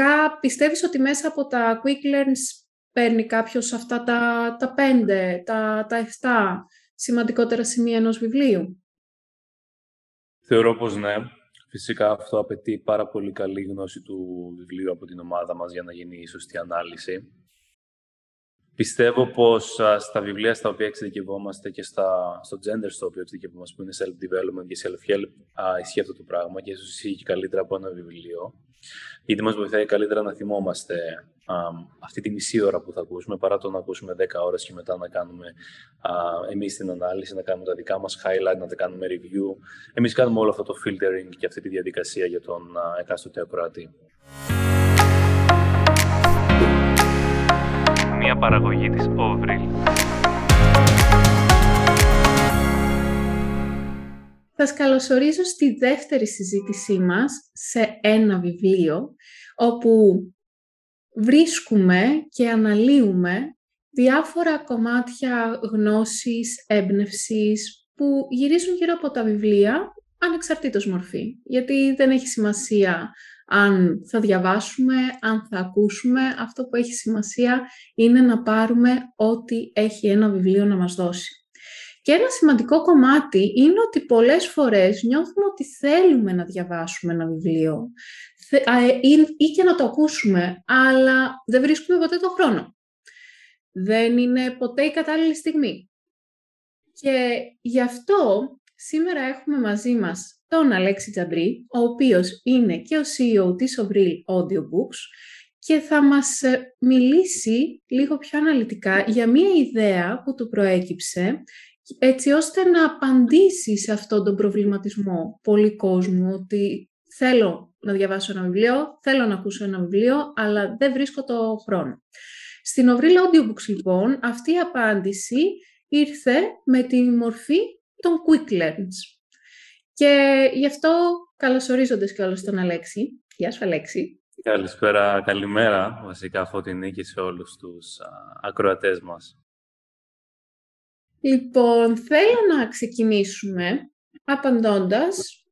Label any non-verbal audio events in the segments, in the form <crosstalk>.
Γενικά, πιστεύεις ότι μέσα από τα Quick Learns παίρνει κάποιος αυτά τα, τα πέντε, τα, τα 7 σημαντικότερα σημεία ενός βιβλίου; Θεωρώ πως ναι. Φυσικά αυτό απαιτεί πάρα πολύ καλή γνώση του βιβλίου από την ομάδα μας για να γίνει η σωστή ανάλυση. Πιστεύω πως στα βιβλία στα οποία εξειδικευόμαστε και στα, στο gender στο οποίο εξειδικευόμαστε, που είναι self-development και self-help, ισχύει αυτό το πράγμα και ίσως ισχύει και καλύτερα από ένα βιβλίο. Γιατί μας βοηθάει καλύτερα να θυμόμαστε αυτή τη μισή ώρα που θα ακούσουμε, παρά το να ακούσουμε 10 ώρες και μετά να κάνουμε α, εμείς την ανάλυση, να κάνουμε τα δικά μας highlight, να τα κάνουμε review. Εμείς κάνουμε όλο αυτό το filtering και αυτή τη διαδικασία για τον α, εκάστοτε ακροατή. Μια παραγωγή της Ovril. Σας καλωσορίζω στη δεύτερη συζήτησή μας σε ένα βιβλίο, όπου βρίσκουμε και αναλύουμε διάφορα κομμάτια γνώσης, έμπνευσης που γυρίζουν γύρω από τα βιβλία ανεξαρτήτως μορφή. Γιατί δεν έχει σημασία αν θα διαβάσουμε, αν θα ακούσουμε. Αυτό που έχει σημασία είναι να πάρουμε ό,τι έχει ένα βιβλίο να μας δώσει. Και ένα σημαντικό κομμάτι είναι ότι πολλές φορές νιώθουμε ότι θέλουμε να διαβάσουμε ένα βιβλίο ε, ή και να το ακούσουμε, αλλά δεν βρίσκουμε ποτέ το χρόνο. Δεν είναι ποτέ η κατάλληλη στιγμή. Και γι' αυτό σήμερα έχουμε μαζί μας τον Αλέξη Τζαμπρί, ο οποίος είναι και ο CEO της Ovril Audiobooks και θα μας ε, μιλήσει λίγο πιο αναλυτικά για μία ιδέα που του προέκυψε έτσι ώστε να απαντήσεις σε αυτόν τον προβληματισμό πολύ κόσμου ότι θέλω να διαβάσω ένα βιβλίο, θέλω να ακούσω ένα βιβλίο, αλλά δεν βρίσκω το χρόνο. Στην Ovril Audiobooks, λοιπόν, αυτή η απάντηση ήρθε με τη μορφή των Quick Learns. Και γι' αυτό καλωσορίζονται και όλους τον Αλέξη. Γεια σου, Αλέξη. Καλησπέρα, καλημέρα, βασικά, Φωτεινή και σε όλους τους α, ακροατές μας. Λοιπόν, θέλω να ξεκινήσουμε απαντώντας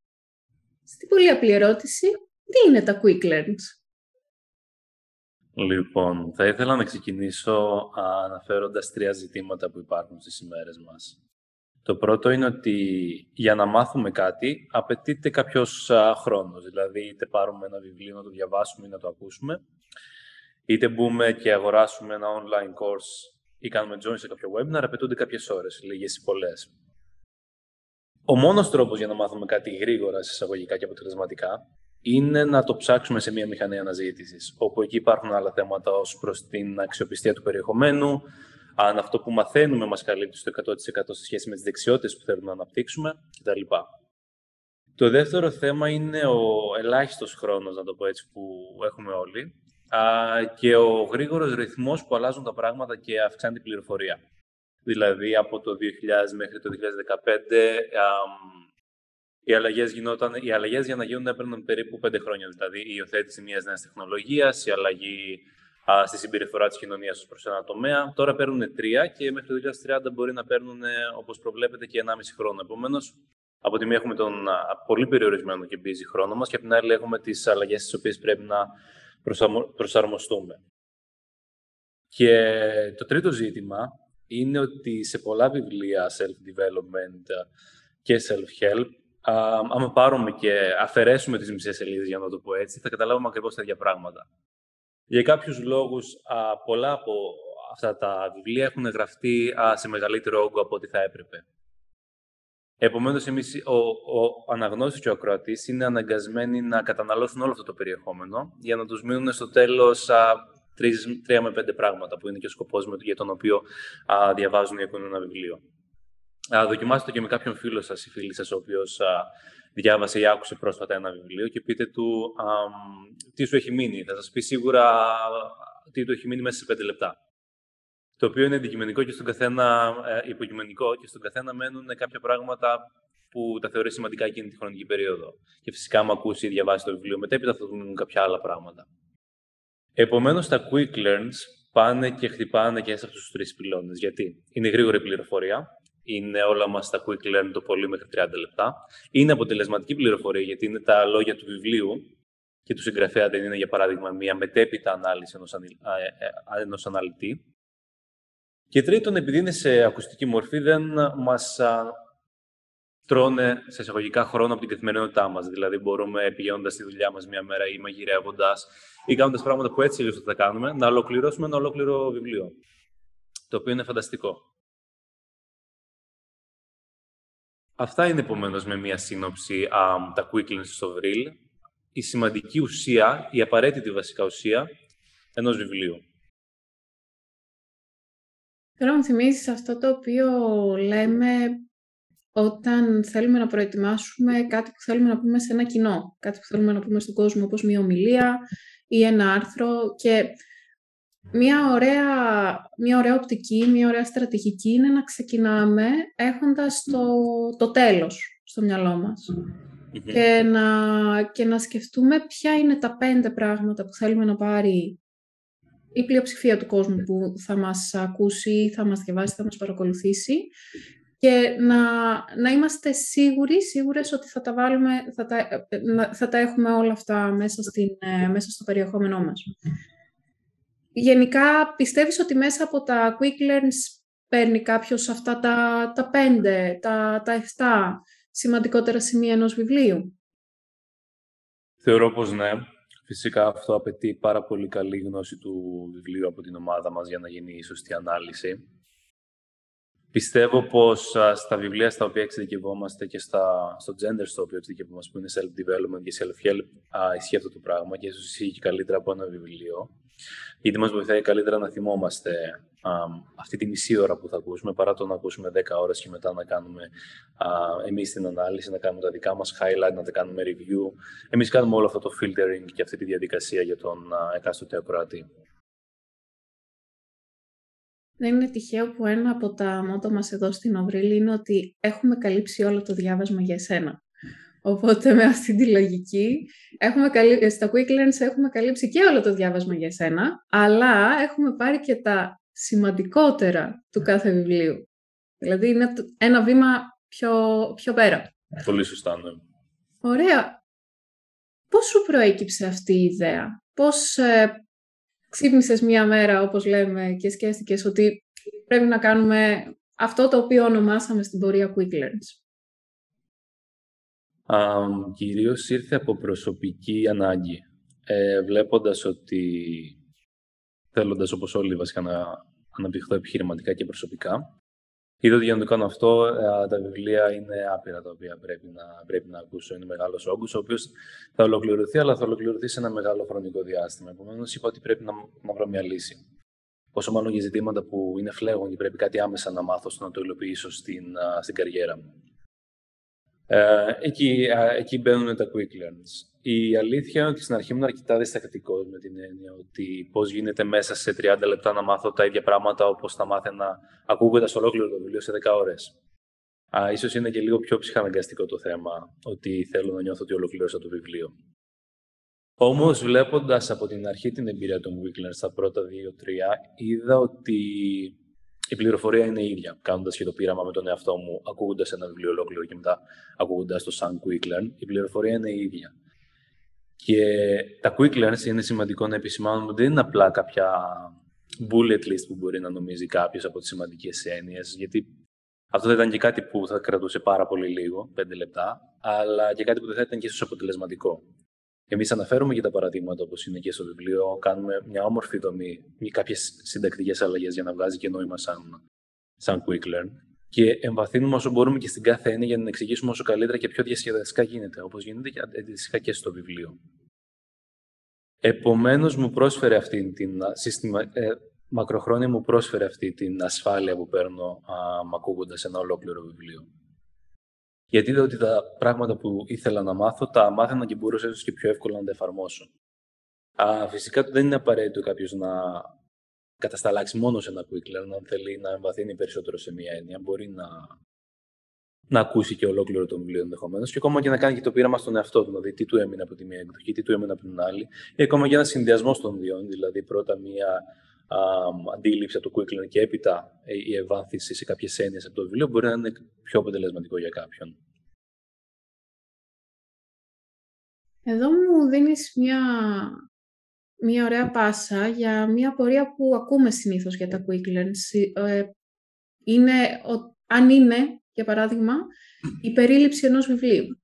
στην πολύ απλή ερώτηση, τι είναι τα Quick Learns; Λοιπόν, θα ήθελα να ξεκινήσω αναφέροντας τρία ζητήματα που υπάρχουν στις ημέρες μας. Το πρώτο είναι ότι για να μάθουμε κάτι απαιτείται κάποιος χρόνος. Δηλαδή, είτε πάρουμε ένα βιβλίο να το διαβάσουμε ή να το ακούσουμε, είτε μπούμε και αγοράσουμε ένα online course ή κάνουμε join σε κάποιο webinar, απαιτούνται κάποιες ώρες, λίγες ή πολλές. Ο μόνος τρόπος για να μάθουμε κάτι γρήγορα, εισαγωγικά και αποτελεσματικά, είναι να το ψάξουμε σε μια μηχανή αναζήτησης. Όπου εκεί υπάρχουν άλλα θέματα ως προς την αξιοπιστία του περιεχομένου, αν αυτό που μαθαίνουμε μας καλύπτει στο 100% σε σχέση με τις δεξιότητες που θέλουμε να αναπτύξουμε κτλ. Το δεύτερο θέμα είναι ο ελάχιστος χρόνος, να το πω έτσι, που έχουμε όλοι, και ο γρήγορος ρυθμός που αλλάζουν τα πράγματα και αυξάνει την πληροφορία. Δηλαδή, από το 2000 μέχρι το 2015, οι αλλαγές, γινόταν, οι αλλαγές για να γίνουν έπαιρναν περίπου 5 χρόνια. Δηλαδή, η υιοθέτηση μιας νέας τεχνολογίας, η αλλαγή α, στη συμπεριφορά της κοινωνίας προς ένα τομέα. Τώρα παίρνουν 3 και μέχρι το 2030 μπορεί να παίρνουν, όπως προβλέπετε, και 1,5 χρόνο. Επομένως, από τη μία έχουμε τον α, πολύ περιορισμένο και busy χρόνο μας και από την άλλη έχουμε τις αλλαγές τις οποίες πρέπει να προσαρμοστούμε. Και το τρίτο ζήτημα είναι ότι σε πολλά βιβλία self-development και self-help, άμα πάρουμε και αφαιρέσουμε τις μισές σελίδες, για να το πω έτσι, θα καταλάβουμε ακριβώς τα ίδια πράγματα. Για κάποιους λόγους, πολλά από αυτά τα βιβλία έχουν γραφτεί σε μεγαλύτερο όγκο από ό,τι θα έπρεπε. Επομένως, ο, ο αναγνώστης και ο ακροατής είναι αναγκασμένοι να καταναλώσουν όλο αυτό το περιεχόμενο για να τους μείνουν στο τέλος τρία με πέντε πράγματα, που είναι και ο σκοπός για τον οποίο α, διαβάζουν ή ακούν ένα βιβλίο. Α, δοκιμάστε το και με κάποιον φίλο σας ή φίλη σας, ο οποίος διάβασε ή άκουσε πρόσφατα ένα βιβλίο και πείτε του α, τι σου έχει μείνει. Θα σας πει σίγουρα τι του έχει μείνει μέσα σε πέντε λεπτά το οποίο είναι αντικειμενικό και στον καθένα ε, υποκειμενικό και στον καθένα μένουν κάποια πράγματα που τα θεωρεί σημαντικά εκείνη τη χρονική περίοδο. Και φυσικά, άμα ακούσει ή διαβάσει το βιβλίο μετέπειτα, θα δουν κάποια άλλα πράγματα. Επομένως, τα quick learns πάνε και χτυπάνε και σε αυτού τους τρεις πυλώνες. Γιατί; Είναι γρήγορη πληροφορία, είναι όλα μας τα quick learn το πολύ μέχρι 30 λεπτά. Είναι αποτελεσματική πληροφορία, γιατί είναι τα λόγια του βιβλίου και του συγγραφέα δεν είναι, για παράδειγμα, μια μετέπειτα ανάλυση ενός, ενός αναλυτή. Και τρίτον, επειδή είναι σε ακουστική μορφή, δεν μας τρώνε σε εισαγωγικά χρόνο από την καθημερινότητά μας. Δηλαδή, μπορούμε πηγαίνοντας στη δουλειά μας μία μέρα ή μαγειρεύοντας ή κάνοντας πράγματα που έτσι θα τα κάνουμε, να ολοκληρώσουμε ένα ολόκληρο βιβλίο. Το οποίο είναι φανταστικό. Αυτά είναι επομένως με μία σύνοψη α, τα quick links στο Vril. Η σημαντική ουσία, η απαραίτητη βασικά ουσία ενός βιβλίου. Θέλω να μου θυμίσεις αυτό το οποίο λέμε όταν θέλουμε να προετοιμάσουμε κάτι που θέλουμε να πούμε σε ένα κοινό, κάτι που θέλουμε να πούμε στον κόσμο όπως μια ομιλία ή ένα άρθρο και μια ωραία, μια ωραία οπτική, μια ωραία στρατηγική είναι να ξεκινάμε έχοντας το, το τέλος στο μυαλό μας και να, και να σκεφτούμε ποια είναι τα πέντε πράγματα που θέλουμε να πάρει η πλειοψηφία του κόσμου που θα μας ακούσει, θα μας διαβάσει, θα μας παρακολουθήσει και να, να είμαστε σίγουροι, σίγουρες ότι θα τα βάλουμε, θα τα, θα τα έχουμε όλα αυτά μέσα, στην, ε, μέσα στο περιεχόμενό μας. Γενικά, πιστεύεις ότι μέσα από τα quick learns παίρνει κάποιος αυτά τα, τα πέντε, τα, τα εφτά σημαντικότερα σημεία ενός βιβλίου; Θεωρώ πως ναι. Φυσικά αυτό απαιτεί πάρα πολύ καλή γνώση του βιβλίου από την ομάδα μας για να γίνει η σωστή ανάλυση. Πιστεύω πως στα βιβλία στα οποία εξειδικευόμαστε και στα, στο gender στο οποίο εξειδικευόμαστε, που είναι self-development και self-help, ισχύει αυτό το πράγμα και ίσως ισχύει και καλύτερα από ένα βιβλίο. Γιατί μας βοηθάει καλύτερα να θυμόμαστε α, αυτή τη μισή ώρα που θα ακούσουμε, παρά το να ακούσουμε 10 ώρες και μετά να κάνουμε α, εμείς την ανάλυση, να κάνουμε τα δικά μας highlight, να τα κάνουμε review. Εμείς κάνουμε όλο αυτό το filtering και αυτή τη διαδικασία για τον α, εκάστοτε ακροατή. Δεν είναι τυχαίο που ένα από τα μότο μας εδώ στην Οβρίλη είναι ότι έχουμε καλύψει όλο το διάβασμα για εσένα. Οπότε με αυτή τη λογική, έχουμε καλύ... στα Quick έχουμε καλύψει και όλο το διάβασμα για εσένα, αλλά έχουμε πάρει και τα σημαντικότερα του κάθε βιβλίου. Δηλαδή είναι ένα βήμα πιο, πιο πέρα. Πολύ σωστά, ναι. Ωραία. Πώς σου προέκυψε αυτή η ιδέα; Πώς ε, ξύπνησες μία μέρα, όπως λέμε, και σκέφτηκες ότι πρέπει να κάνουμε αυτό το οποίο ονομάσαμε στην πορεία Quick Learns. Um, κυρίως ήρθε από προσωπική ανάγκη. Ε, βλέποντας ότι, θέλοντας όπως όλοι βασικά να αναπτυχθώ επιχειρηματικά και προσωπικά, Είδα ότι για να το κάνω αυτό, ε, τα βιβλία είναι άπειρα τα οποία πρέπει να, πρέπει να ακούσω. Είναι μεγάλος όγκος, ο οποίος θα ολοκληρωθεί, αλλά θα ολοκληρωθεί σε ένα μεγάλο χρονικό διάστημα. Επομένως, είπα ότι πρέπει να, να βρω μια λύση. Όσο μάλλον για ζητήματα που είναι φλέγον και πρέπει κάτι άμεσα να μάθω ώστε να το υλοποιήσω στην, στην καριέρα μου. Ε, εκεί, εκεί μπαίνουν τα quick learns. Η αλήθεια είναι ότι στην αρχή ήμουν αρκετά διστακτικός με την έννοια ότι πώς γίνεται μέσα σε 30 λεπτά να μάθω τα ίδια πράγματα όπως θα μάθαινα ακούγοντας ολόκληρο το βιβλίο σε 10 ώρες. Ίσως είναι και λίγο πιο ψυχαναγκαστικό το θέμα, ότι θέλω να νιώθω ότι ολοκλήρωσα το βιβλίο. Όμως, βλέποντας από την αρχή την εμπειρία των Wickler στα πρώτα 2-3, είδα ότι η πληροφορία είναι η ίδια. Κάνοντας και το πείραμα με τον εαυτό μου, ακούγοντας ένα βιβλίο ολόκληρο και μετά ακούγοντας το Sun Quick η πληροφορία είναι η ίδια. Και τα quick learns είναι σημαντικό να επισημάνουμε ότι δεν είναι απλά κάποια bullet list που μπορεί να νομίζει κάποιος από τις σημαντικές έννοιες, γιατί αυτό θα ήταν και κάτι που θα κρατούσε πάρα πολύ λίγο, πέντε λεπτά, αλλά και κάτι που δεν θα ήταν και ίσως αποτελεσματικό. Εμείς αναφέρουμε και τα παραδείγματα όπως είναι και στο βιβλίο, κάνουμε μια όμορφη δομή ή κάποιες συντακτικές αλλαγές για να βγάζει και νόημα σαν, σαν quick learn. Και εμβαθύνουμε όσο μπορούμε και στην κάθε έννοια για να εξηγήσουμε όσο καλύτερα και πιο διασκεδαστικά γίνεται, όπως γίνεται και αντίστοιχα και στο βιβλίο. Επομένως, μου πρόσφερε αυτή την σύστημα, ε, μακροχρόνια μου πρόσφερε αυτή την ασφάλεια που παίρνω ακούγοντας ένα ολόκληρο βιβλίο. Γιατί είδα ότι τα πράγματα που ήθελα να μάθω, τα μάθαινα και μπορούσα ίσως και πιο εύκολα να τα εφαρμόσω. Α, φυσικά δεν είναι απαραίτητο κάποιος να κατασταλάξει μόνο σε ένα quick learn, αν θέλει να εμβαθύνει περισσότερο σε μία έννοια. Μπορεί να, να ακούσει και ολόκληρο το βιβλίο ενδεχομένως και ακόμα και να κάνει και το πείραμα στον εαυτό του, δηλαδή τι του έμεινε από τη μία εκδοχή, τι του έμεινε από την άλλη, ή ακόμα και ένα συνδυασμό των δύο, δηλαδή πρώτα μία α, αντίληψη από το quick learn και έπειτα η ευάθυνση σε κάποιες έννοιες από το βιβλίο μπορεί να είναι πιο αποτελεσματικό για κάποιον. Εδώ μου δίνεις μια, μια ωραία πάσα για μια πορεία που ακούμε συνήθως για τα quick learns. Ε, είναι, αν είναι, για παράδειγμα, η περίληψη ενός βιβλίου.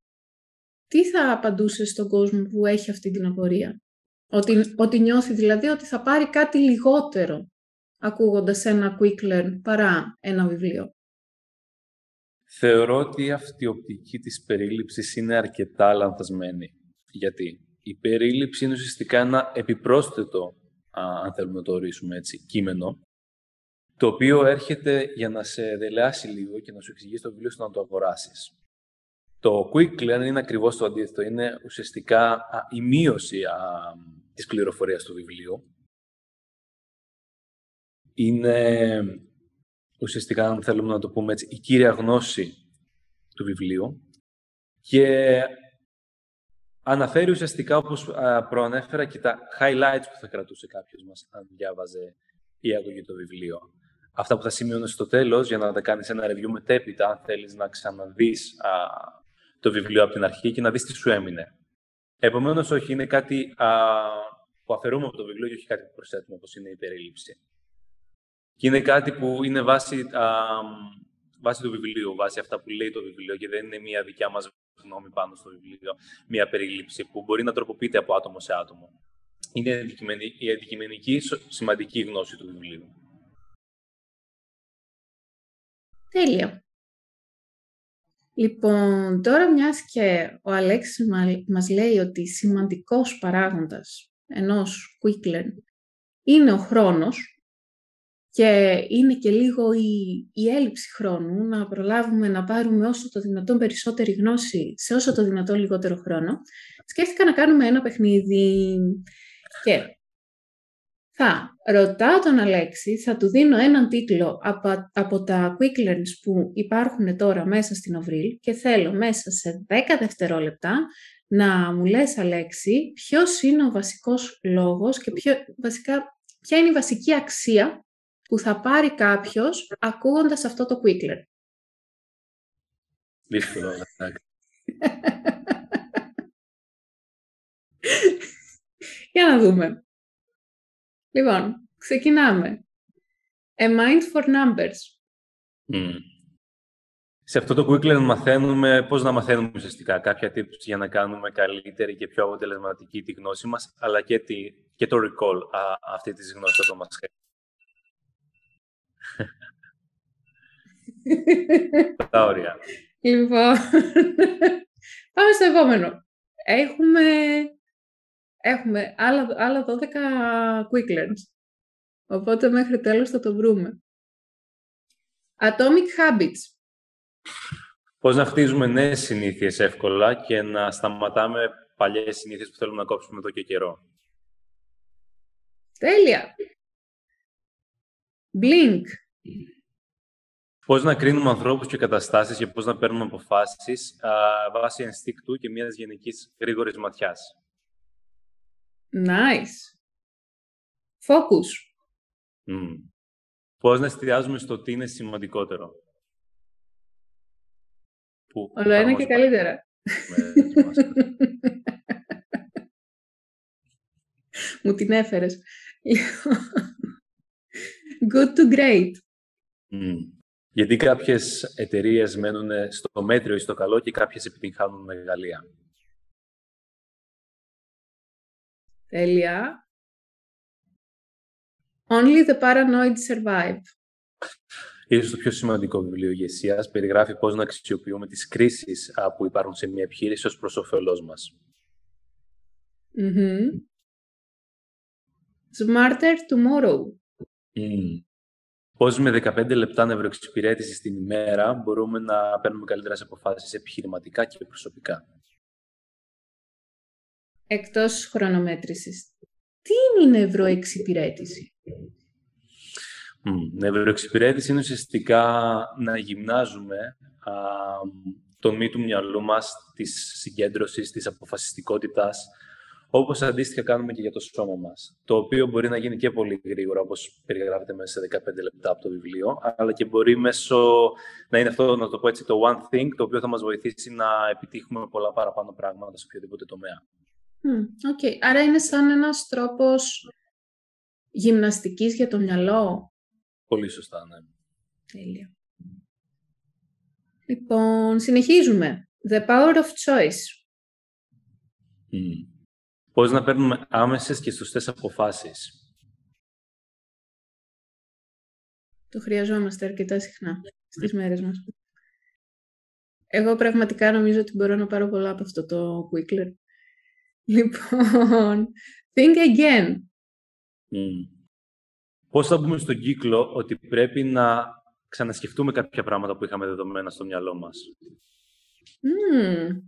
Τι θα απαντούσε στον κόσμο που έχει αυτή την απορία; Ότι, ότι νιώθει δηλαδή ότι θα πάρει κάτι λιγότερο ακούγοντας ένα quick learn παρά ένα βιβλίο. Θεωρώ ότι αυτή η οπτική της περίληψης είναι αρκετά λανθασμένη. Γιατί η περίληψη είναι ουσιαστικά ένα επιπρόσθετο, αν θέλουμε να το ορίσουμε έτσι, κείμενο, το οποίο έρχεται για να σε δελεάσει λίγο και να σου εξηγήσει το βιβλίο στο να το αγοράσεις. Το quick learn είναι ακριβώς το αντίθετο. Είναι ουσιαστικά η μείωση α, της πληροφορίας του βιβλίου. Είναι ουσιαστικά, αν θέλουμε να το πούμε έτσι, η κύρια γνώση του βιβλίου και αναφέρει ουσιαστικά, όπως προανέφερα, και τα highlights που θα κρατούσε κάποιος μας αν διάβαζε η αγωγή το βιβλίο. Αυτά που θα σημειώνει στο τέλος για να τα κάνεις ένα review μετέπειτα, αν θέλεις να ξαναδείς α, το βιβλίο από την αρχή και να δεις τι σου έμεινε. Επομένως, όχι, είναι κάτι α, που αφαιρούμε από το βιβλίο και όχι κάτι που προσθέτουμε, όπως είναι η περίληψη. Και είναι κάτι που είναι βάση, α, βάση του βιβλίου, βάση αυτά που λέει το βιβλίο και δεν είναι μια δικιά μας γνώμη πάνω στο βιβλίο, μια περίληψη που μπορεί να τροποποιείται από άτομο σε άτομο. Είναι η αντικειμενική σημαντική γνώση του βιβλίου. Τέλεια. Λοιπόν, τώρα μιας και ο Αλέξης μας λέει ότι σημαντικός παράγοντας ενός quick learn είναι ο χρόνος και είναι και λίγο η, η έλλειψη χρόνου να προλάβουμε να πάρουμε όσο το δυνατόν περισσότερη γνώση σε όσο το δυνατόν λιγότερο χρόνο, σκέφτηκα να κάνουμε ένα παιχνίδι και θα ρωτάω τον Αλέξη, θα του δίνω έναν τίτλο από, από τα quick learns που υπάρχουν τώρα μέσα στην Οβρίλ και θέλω μέσα σε 10 δευτερόλεπτα να μου λες, Αλέξη, ποιος είναι ο βασικός λόγος και ποιο, βασικά, ποια είναι η βασική αξία που θα πάρει κάποιος ακούγοντας αυτό το quick learn. Δύσκολο, <laughs> Για να δούμε. Λοιπόν, ξεκινάμε. A mind for numbers. Σε αυτό το quick μαθαίνουμε πώς να μαθαίνουμε ουσιαστικά κάποια tips για να κάνουμε καλύτερη και πιο αποτελεσματική τη γνώση μας, αλλά και, τη, και το recall α, αυτή της γνώσης όταν μας <laughs> Τα όρια. Λοιπόν, <laughs> πάμε στο επόμενο. Έχουμε Έχουμε άλλα, άλλα 12 quick learns. Οπότε μέχρι τέλος θα το βρούμε. Atomic habits. Πώς να χτίζουμε νέες συνήθειες εύκολα και να σταματάμε παλιές συνήθειες που θέλουμε να κόψουμε εδώ και καιρό. Τέλεια. Blink. Πώς να κρίνουμε ανθρώπους και καταστάσεις και πώς να παίρνουμε αποφάσεις α, βάσει ενστίκτου και μιας γενικής γρήγορης ματιάς. Nice. Focus. Mm. Πώς να εστιάζουμε στο τι είναι σημαντικότερο; Που Όλο ένα και καλύτερα. Μου την έφερες. Good to great. Mm. Γιατί κάποιες εταιρείες μένουν στο μέτριο ή στο καλό και κάποιες επιτυγχάνουν μεγαλεία. Τέλεια. Only the paranoid survive. Ίσως το πιο σημαντικό βιβλίο ηγεσίας περιγράφει πώς να αξιοποιούμε τις κρίσεις που υπάρχουν σε μια επιχείρηση ως προς όφελός μας. Mm-hmm. Smarter tomorrow. Mm. Πώς με 15 λεπτά νευροεξυπηρέτησης την ημέρα μπορούμε να παίρνουμε καλύτερες αποφάσεις επιχειρηματικά και προσωπικά εκτός χρονομέτρησης. Τι είναι η νευροεξυπηρέτηση; Mm, νευροεξυπηρέτηση είναι ουσιαστικά να γυμνάζουμε α, το μη του μυαλού μας της συγκέντρωσης, της αποφασιστικότητας, όπως αντίστοιχα κάνουμε και για το σώμα μας. Το οποίο μπορεί να γίνει και πολύ γρήγορα, όπως περιγράφεται μέσα σε 15 λεπτά από το βιβλίο, αλλά και μπορεί μέσω να είναι αυτό, να το πω έτσι, το one thing, το οποίο θα μας βοηθήσει να επιτύχουμε πολλά παραπάνω πράγματα σε οποιοδήποτε τομέα. Οκ. Okay. Άρα είναι σαν ένας τρόπος γυμναστικής για το μυαλό. Πολύ σωστά, ναι. Τέλεια. Λοιπόν, συνεχίζουμε. The power of choice. Mm. Πώς να παίρνουμε άμεσες και σωστές αποφάσεις. Το χρειαζόμαστε αρκετά συχνά στις μέρες μας. Εγώ πραγματικά νομίζω ότι μπορώ να πάρω πολλά από αυτό το Quickler. Λοιπόν, think again. Mm. Πώς θα μπούμε στον κύκλο ότι πρέπει να ξανασκεφτούμε κάποια πράγματα που είχαμε δεδομένα στο μυαλό μας; Mm.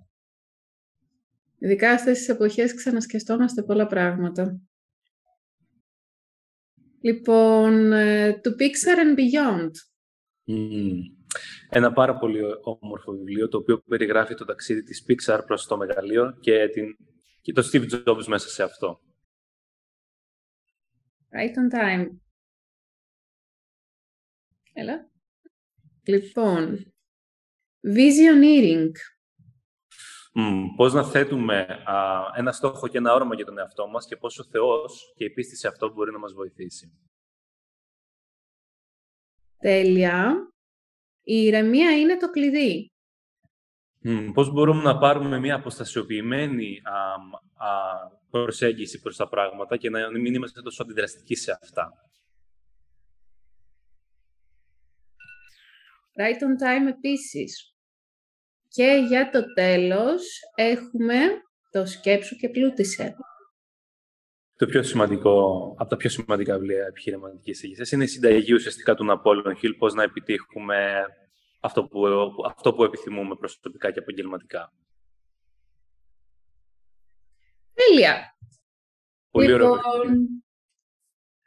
Ειδικά αυτές τις εποχές ξανασκεφτόμαστε πολλά πράγματα. Λοιπόν, ε, το Pixar and Beyond. Ένα πάρα πολύ όμορφο βιβλίο, το οποίο περιγράφει το ταξίδι της Pixar προς το μεγαλείο και, την, και το Steve Jobs μέσα σε αυτό. Right on time. Έλα. Λοιπόν, visioneering. Mm, πώς να θέτουμε ένα στόχο και ένα όρομα για τον εαυτό μας και πώς ο Θεός και η πίστη σε αυτό μπορεί να μας βοηθήσει. Τέλεια. Η ηρεμία είναι το κλειδί. Mm, πώς μπορούμε να πάρουμε μια αποστασιοποιημένη α, α, προσέγγιση προς τα πράγματα και να μην είμαστε τόσο αντιδραστικοί σε αυτά. Right on time επίσης. Και για το τέλος έχουμε το σκέψου και πλούτησε. Το πιο σημαντικό, από τα πιο σημαντικά βιβλία επιχειρηματικής ηγεσία είναι η συνταγή ουσιαστικά του Ναπόλεων Χιλ, πώς να επιτύχουμε αυτό που, αυτό που επιθυμούμε προσωπικά και επαγγελματικά. Τέλεια. Πολύ λοιπόν... ωραίο.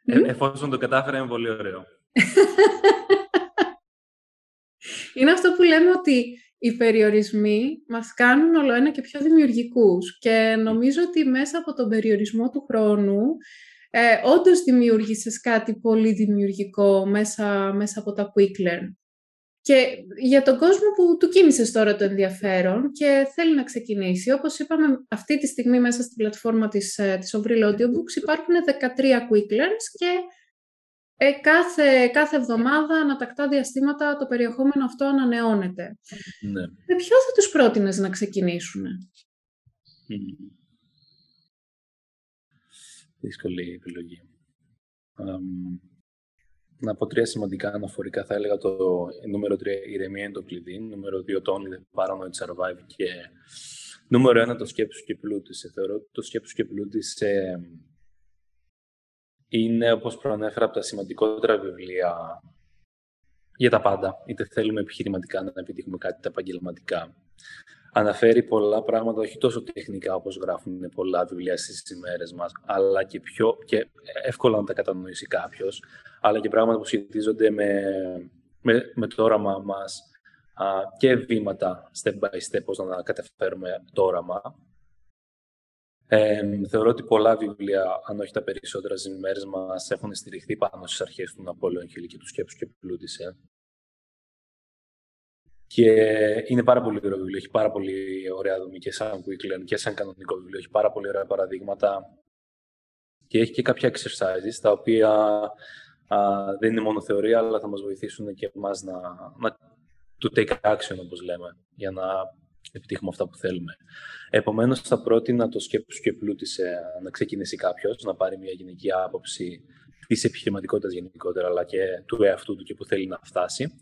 Ε, εφόσον το κατάφερα, είναι πολύ ωραίο. <laughs> είναι αυτό που λέμε ότι οι περιορισμοί μας κάνουν όλο ένα και πιο δημιουργικούς και νομίζω ότι μέσα από τον περιορισμό του χρόνου ε, όντως δημιούργησες κάτι πολύ δημιουργικό μέσα, μέσα από τα Quick Learn. Και για τον κόσμο που του κίνησε τώρα το ενδιαφέρον και θέλει να ξεκινήσει, όπως είπαμε αυτή τη στιγμή μέσα στην πλατφόρμα της, ε, της Ovril Audiobooks υπάρχουν 13 Quick Learns και ε, κάθε, κάθε εβδομάδα, ανατακτά διαστήματα, το περιεχόμενο αυτό ανανεώνεται. Ναι. Με ποιο θα τους πρότεινες να ξεκινήσουν; Mm. Δύσκολη επιλογή. Um, να πω τρία σημαντικά αναφορικά. Θα έλεγα το νούμερο 3 η ηρεμία είναι το κλειδί, νούμερο 2 το only the paranoid survive και νούμερο 1 το σκέψους και πλούτησε. Θεωρώ ότι το σκέψους και πλούτησε είναι, όπως προανέφερα, από τα σημαντικότερα βιβλία για τα πάντα. Είτε θέλουμε επιχειρηματικά να επιτύχουμε κάτι τα επαγγελματικά. Αναφέρει πολλά πράγματα, όχι τόσο τεχνικά όπως γράφουν πολλά βιβλία στις ημέρες μας, αλλά και πιο και εύκολα να τα κατανοήσει κάποιος, αλλά και πράγματα που σχετίζονται με, με, με το όραμά μας α, και βήματα step by step, πώς να καταφέρουμε το όραμα ε, θεωρώ ότι πολλά βιβλία, αν όχι τα περισσότερα στις ημέρες μας, έχουν στηριχθεί πάνω στις αρχές του Ναπόλεων Χιλ και του σκέψου και πλούτησε. Και είναι πάρα πολύ ωραίο βιβλίο. Έχει πάρα πολύ ωραία δομή και σαν Quick και σαν κανονικό βιβλίο. Έχει πάρα πολύ ωραία παραδείγματα. Και έχει και κάποια exercises τα οποία α, δεν είναι μόνο θεωρία, αλλά θα μας βοηθήσουν και εμάς να, να to take action, όπως λέμε, για να επιτύχουμε αυτά που θέλουμε. Επομένως, θα πρότεινα το σκέψου και πλούτησε να ξεκινήσει κάποιος, να πάρει μια γενική άποψη της επιχειρηματικότητας γενικότερα, αλλά και του εαυτού του και που θέλει να φτάσει.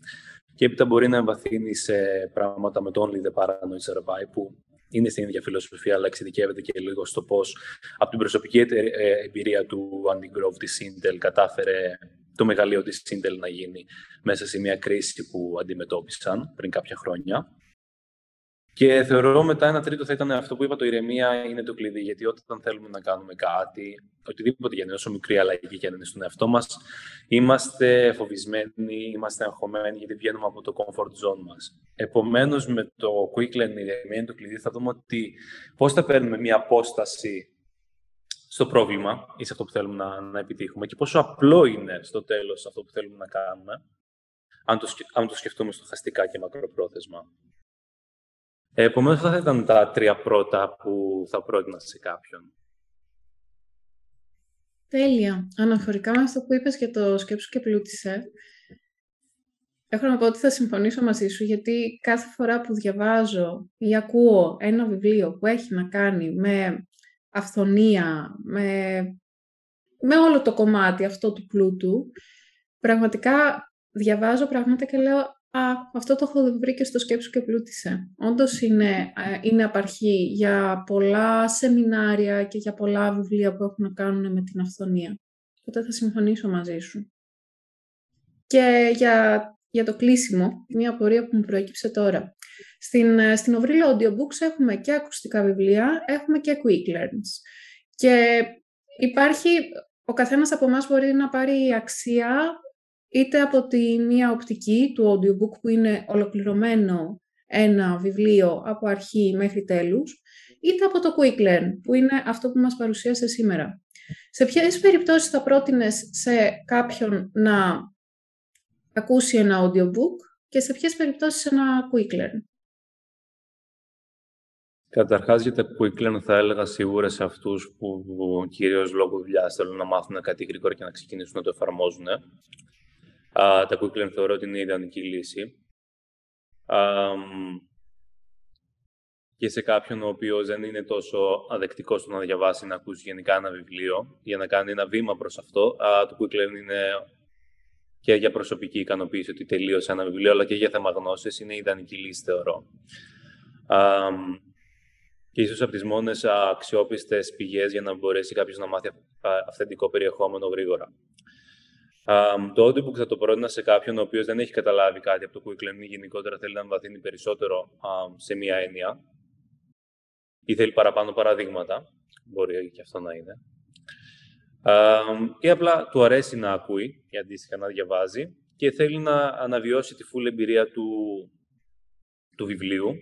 Και έπειτα μπορεί να εμβαθύνει σε πράγματα με το Only the Paranoid Survive, που είναι στην ίδια φιλοσοφία, αλλά εξειδικεύεται και λίγο στο πώς από την προσωπική ε, εμπειρία του Andy Grove της Intel κατάφερε το μεγαλείο της Intel να γίνει μέσα σε μια κρίση που αντιμετώπισαν πριν κάποια χρόνια. Και θεωρώ μετά ένα τρίτο θα ήταν αυτό που είπα, το ηρεμία είναι το κλειδί. Γιατί όταν θέλουμε να κάνουμε κάτι, οτιδήποτε για να όσο μικρή αλλαγή και να είναι στον εαυτό μας, είμαστε φοβισμένοι, είμαστε αγχωμένοι, γιατί βγαίνουμε από το comfort zone μας. Επομένως, με το quick learn, η ηρεμία είναι το κλειδί, θα δούμε ότι πώς θα παίρνουμε μια απόσταση στο πρόβλημα ή σε αυτό που θέλουμε να, να επιτύχουμε και πόσο απλό είναι στο τέλος αυτό που θέλουμε να κάνουμε, αν το, αν το σκεφτούμε στοχαστικά και μακροπρόθεσμα. Επομένως, αυτά θα ήταν τα τρία πρώτα που θα πρότεινα σε κάποιον. Τέλεια. Αναφορικά με αυτό που είπες για το σκέψου και πλούτησε, έχω να πω ότι θα συμφωνήσω μαζί σου, γιατί κάθε φορά που διαβάζω ή ακούω ένα βιβλίο που έχει να κάνει με αυθονία, με, με όλο το κομμάτι αυτό του πλούτου, πραγματικά διαβάζω πράγματα και λέω «Α, αυτό το έχω βρει και στο σκέψου και πλούτησε». Όντως είναι, ε, είναι απαρχή για πολλά σεμινάρια και για πολλά βιβλία που έχουν να κάνουν με την αυθονία. Οπότε θα συμφωνήσω μαζί σου. Και για, για το κλείσιμο, μια απορία που μου προέκυψε τώρα. Στην, ε, στην Ovril Audiobooks έχουμε και ακουστικά βιβλία, έχουμε και quick learns. Και υπάρχει, ο καθένας από εμάς μπορεί να πάρει αξία είτε από τη μία οπτική του audiobook που είναι ολοκληρωμένο ένα βιβλίο από αρχή μέχρι τέλους, είτε από το Quick Learn, που είναι αυτό που μας παρουσίασε σήμερα. Σε ποιες περιπτώσεις θα πρότεινες σε κάποιον να ακούσει ένα audiobook και σε ποιες περιπτώσεις ένα Quick Learn; Καταρχάς για τα quick learn θα έλεγα σίγουρα σε αυτούς που, που κυρίως λόγω δουλειάς θέλουν να μάθουν κάτι γρήγορα και να ξεκινήσουν να το εφαρμόζουν τα quick learn θεωρώ ότι είναι η ιδανική λύση. και σε κάποιον ο οποίος δεν είναι τόσο αδεκτικός στο να διαβάσει να ακούσει γενικά ένα βιβλίο για να κάνει ένα βήμα προς αυτό, το quick learn είναι και για προσωπική ικανοποίηση ότι τελείωσε ένα βιβλίο, αλλά και για θέμα γνώσης είναι η ιδανική λύση, θεωρώ. και ίσως από τις μόνες αξιόπιστες πηγές για να μπορέσει κάποιος να μάθει αυθεντικό περιεχόμενο γρήγορα. Um, το audiobook θα το πρότεινα σε κάποιον ο οποίος δεν έχει καταλάβει κάτι από το Quick Learning γενικότερα θέλει να βαθύνει περισσότερο σε μία έννοια ή θέλει παραπάνω παραδείγματα, μπορεί και αυτό να είναι. Um, ή απλά του αρέσει να ακούει ή αντίστοιχα να διαβάζει και θέλει να αναβιώσει τη full εμπειρία του, του βιβλίου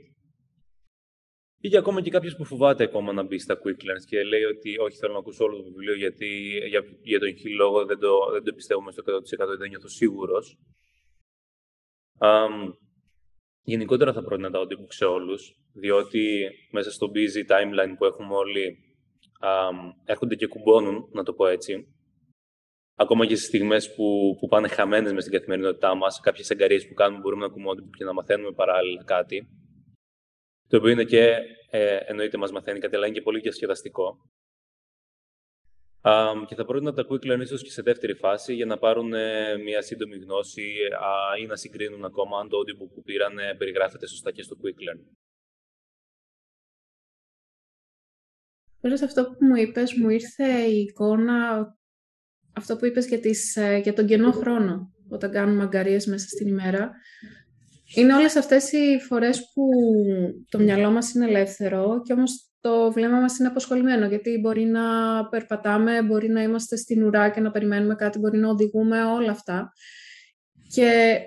ή και ακόμα και κάποιος που φοβάται ακόμα να μπει στα quick learns και λέει ότι όχι, θέλω να ακούσω όλο το βιβλίο γιατί για, για τον χι λόγο δεν το, δεν το πιστεύουμε στο 100% δεν νιώθω σίγουρος. Um, γενικότερα θα πρότεινα τα audiobook σε όλους, διότι μέσα στο busy timeline που έχουμε όλοι um, έρχονται και κουμπώνουν, να το πω έτσι. Ακόμα και στις στιγμές που, που πάνε χαμένες μες στην καθημερινότητά μας, κάποιες εγκαρίες που κάνουμε μπορούμε να ακούμε audiobook και να μαθαίνουμε παράλληλα κάτι. Το οποίο είναι και, ε, εννοείται, μας μαθαίνει κάτι, αλλά είναι και πολύ διασκεδαστικό. Um, και θα πρότεινα τα quick learn ίσως και σε δεύτερη φάση για να πάρουν ε, μια σύντομη γνώση ή να συγκρίνουν ακόμα αν το audiobook που πήραν περιγράφεται σωστά και στο quick learn. Τώρα αυτό που μου είπες, μου ήρθε η εικόνα, αυτό που είπες για, τις, ε, για τον κενό χρόνο, όταν κάνουμε αγκαρίες μέσα στην ημέρα. Είναι όλες αυτές οι φορές που το μυαλό μας είναι ελεύθερο και όμως το βλέμμα μας είναι αποσχολημένο γιατί μπορεί να περπατάμε, μπορεί να είμαστε στην ουρά και να περιμένουμε κάτι, μπορεί να οδηγούμε, όλα αυτά. Και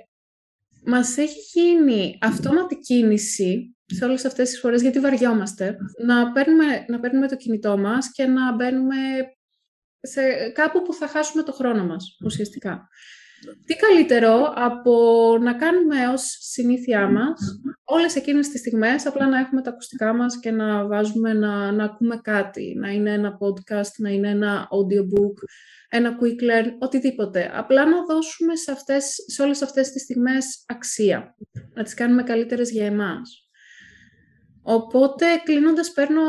μας έχει γίνει αυτόματη κίνηση σε όλες αυτές τις φορές, γιατί βαριόμαστε, να παίρνουμε, να παίρνουμε το κινητό μας και να μπαίνουμε σε κάπου που θα χάσουμε το χρόνο μας, ουσιαστικά. Τι καλύτερο από να κάνουμε ως συνήθειά μας όλες εκείνες τις στιγμές απλά να έχουμε τα ακουστικά μας και να βάζουμε να, να ακούμε κάτι, να είναι ένα podcast, να είναι ένα audiobook, ένα quick learn, οτιδήποτε. Απλά να δώσουμε σε, αυτές, σε όλες αυτές τις στιγμές αξία, να τις κάνουμε καλύτερες για εμάς. Οπότε, κλείνοντας, παίρνω,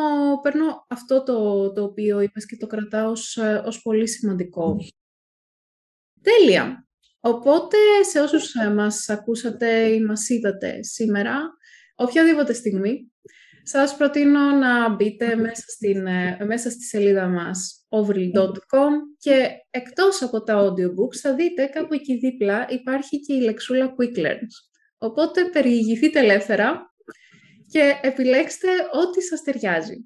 παίρνω αυτό το, το οποίο είπες και το κρατάω ως, ως πολύ σημαντικό. Τέλεια. Οπότε, σε όσους ε, μας ακούσατε ή μας είδατε σήμερα, οποιαδήποτε στιγμή, σας προτείνω να μπείτε μέσα, στην, ε, μέσα στη σελίδα μας overly.com και εκτός από τα audiobooks θα δείτε κάπου εκεί δίπλα υπάρχει και η λεξούλα Quick Learns. Οπότε περιηγηθείτε ελεύθερα και επιλέξτε ό,τι σας ταιριάζει.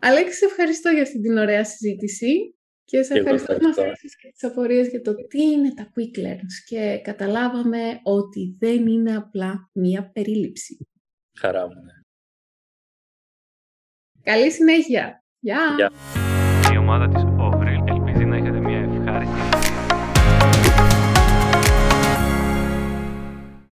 Αλέξη, ευχαριστώ για αυτή την ωραία συζήτηση. Και σε ευχαριστώ που μας έδωσες και τις απορίες για το τι είναι τα quick learns και καταλάβαμε ότι δεν είναι απλά μία περίληψη. Χαρά μου, ναι. Καλή συνέχεια. Γεια! Η ομάδα της